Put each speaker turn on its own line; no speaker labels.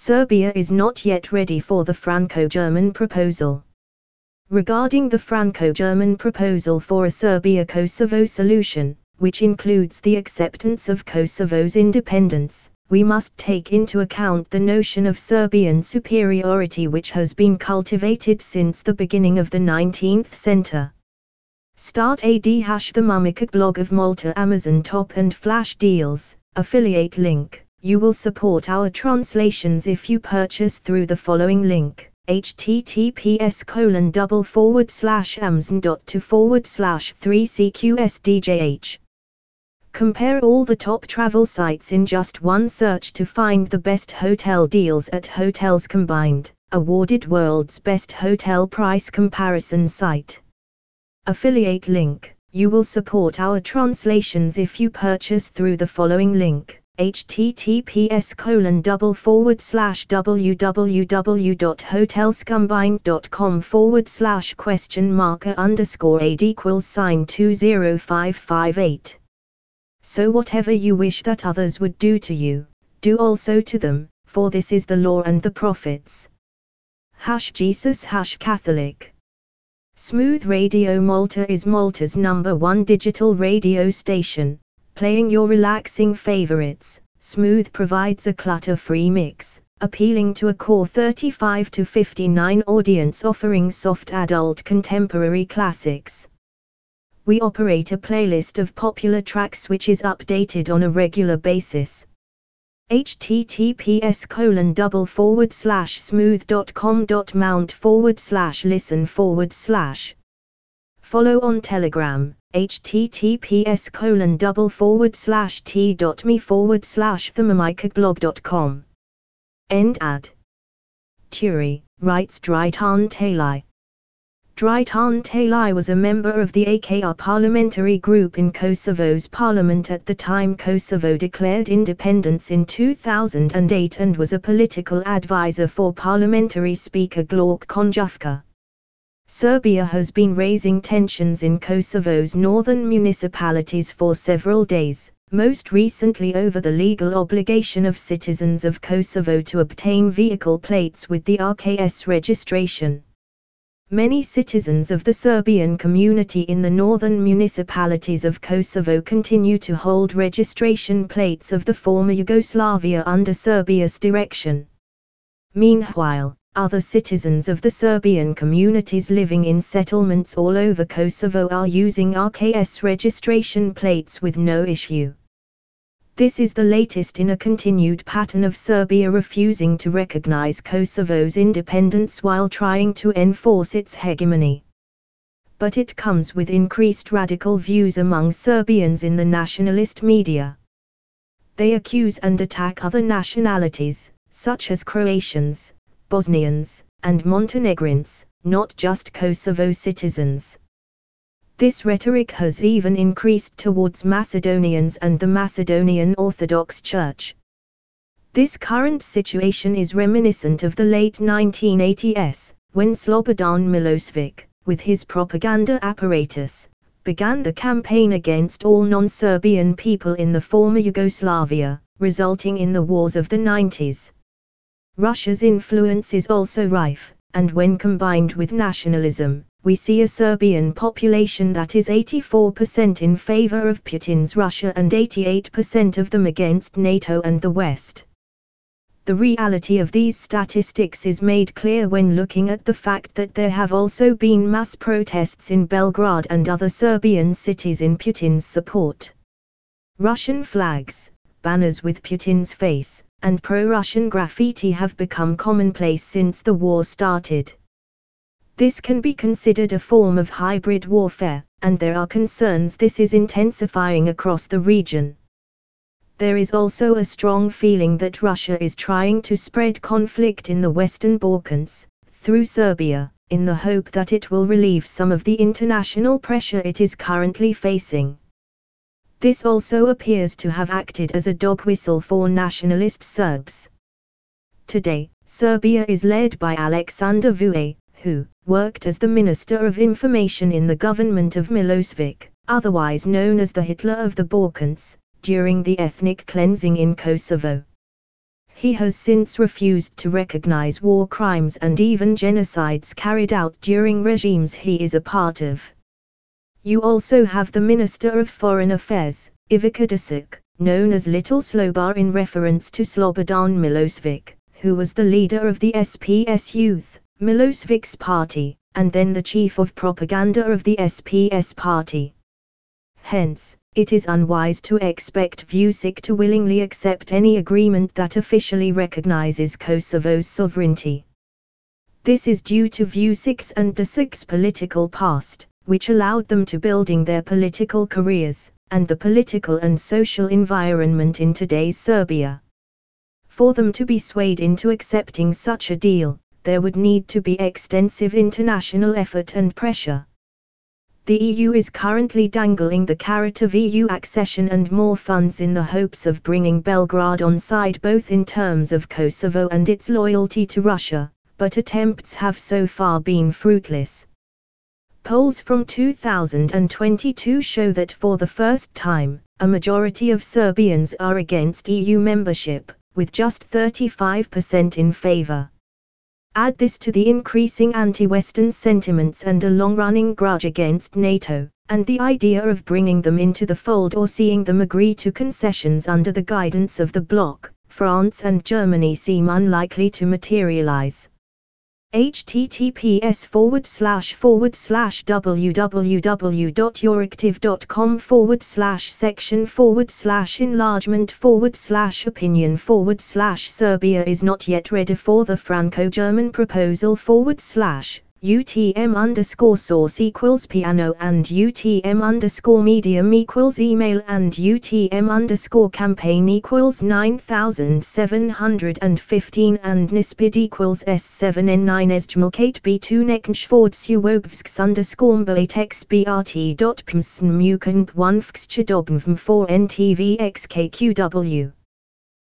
Serbia is not yet ready for the Franco-German proposal. Regarding the Franco-German proposal for a Serbia-Kosovo solution, which includes the acceptance of Kosovo's independence, we must take into account the notion of Serbian superiority which has been cultivated since the beginning of the 19th century. Start AD hash the Mumikak blog of Malta Amazon top and flash deals, affiliate link. You will support our translations if you purchase through the following link https colon double forward slash dot to forward slash 3cqsdjh. Compare all the top travel sites in just one search to find the best hotel deals at Hotels Combined, awarded world's best hotel price comparison site. Affiliate link. You will support our translations if you purchase through the following link https colon double forward slash www.hotelscombined.com forward slash question marker underscore ad equals sign 20558. So whatever you wish that others would do to you, do also to them, for this is the law and the prophets. Hash Jesus Hash Catholic. Smooth Radio Malta is Malta's number one digital radio station playing your relaxing favorites, Smooth provides a clutter-free mix, appealing to a core 35 to 59 audience offering soft adult contemporary classics. We operate a playlist of popular tracks which is updated on a regular basis. https colon double forward slash smooth.com dot mount forward slash listen forward slash Follow on Telegram, https colon double forward slash t.me forward slash thermomicblog.com. End ad. Turi, writes Dritan Talai. Dritan Talai was a member of the AKR parliamentary group in Kosovo's parliament at the time Kosovo declared independence in 2008 and was a political advisor for parliamentary speaker Glauk Konjufca. Serbia has been raising tensions in Kosovo's northern municipalities for several days, most recently over the legal obligation of citizens of Kosovo to obtain vehicle plates with the RKS registration. Many citizens of the Serbian community in the northern municipalities of Kosovo continue to hold registration plates of the former Yugoslavia under Serbia's direction. Meanwhile, other citizens of the Serbian communities living in settlements all over Kosovo are using RKS registration plates with no issue. This is the latest in a continued pattern of Serbia refusing to recognize Kosovo's independence while trying to enforce its hegemony. But it comes with increased radical views among Serbians in the nationalist media. They accuse and attack other nationalities, such as Croatians, Bosnians, and Montenegrins, not just Kosovo citizens. This rhetoric has even increased towards Macedonians and the Macedonian Orthodox Church. This current situation is reminiscent of the late 1980s, when Slobodan Milosevic, with his propaganda apparatus, began the campaign against all non-Serbian people in the former Yugoslavia, resulting in the wars of the 90s. Russia's influence is also rife, and when combined with nationalism, we see a Serbian population that is 84% in favor of Putin's Russia and 88% of them against NATO and the West. The reality of these statistics is made clear when looking at the fact that there have also been mass protests in Belgrade and other Serbian cities in Putin's support. Russian flags, banners with Putin's face, and pro-Russian graffiti have become commonplace since the war started. This can be considered a form of hybrid warfare, and there are concerns this is intensifying across the region. There is also a strong feeling that Russia is trying to spread conflict in the Western Balkans, through Serbia, in the hope that it will relieve some of the international pressure it is currently facing. This also appears to have acted as a dog whistle for nationalist Serbs. Today, Serbia is led by Alexander Vučić, who worked as the Minister of Information in the government of Milosevic, otherwise known as the Hitler of the Balkans, during the ethnic cleansing in Kosovo. He has since refused to recognize war crimes and even genocides carried out during regimes he is a part of. You also have the Minister of Foreign Affairs, Ivica Dačić, known as Little Slobo in reference to Slobodan Milosevic, who was the leader of the SPS Youth, Milosevic's party, and then the chief of propaganda of the SPS party. Hence, it is unwise to expect Vucic to willingly accept any agreement that officially recognizes Kosovo's sovereignty. This is due to Vucic's and Dačić's political past, which allowed them to building their political careers, and the political and social environment in today's Serbia. For them to be swayed into accepting such a deal, there would need to be extensive international effort and pressure. The EU is currently dangling the carrot of EU accession and more funds in the hopes of bringing Belgrade on side both in terms of Kosovo and its loyalty to Russia, but attempts have so far been fruitless. Polls from 2022 show that for the first time, a majority of Serbians are against EU membership, with just 35% in favor. Add this to the increasing anti-Western sentiments and a long-running grudge against NATO, and the idea of bringing them into the fold or seeing them agree to concessions under the guidance of the bloc, France and Germany seem unlikely to materialize https forward slash forward slash www.euractiv.com forward slash section forward slash enlargement forward slash opinion forward slash Serbia is not yet ready for the Franco-German proposal forward slash UTM underscore source equals piano and UTM underscore medium equals email and UTM underscore campaign equals 9715 and NISPID equals S7N9 Esjmalkate B2 Neknschwordsuwobvsks underscore BATEX BRT dot PMSN Mukand 1 4 NTV XKQW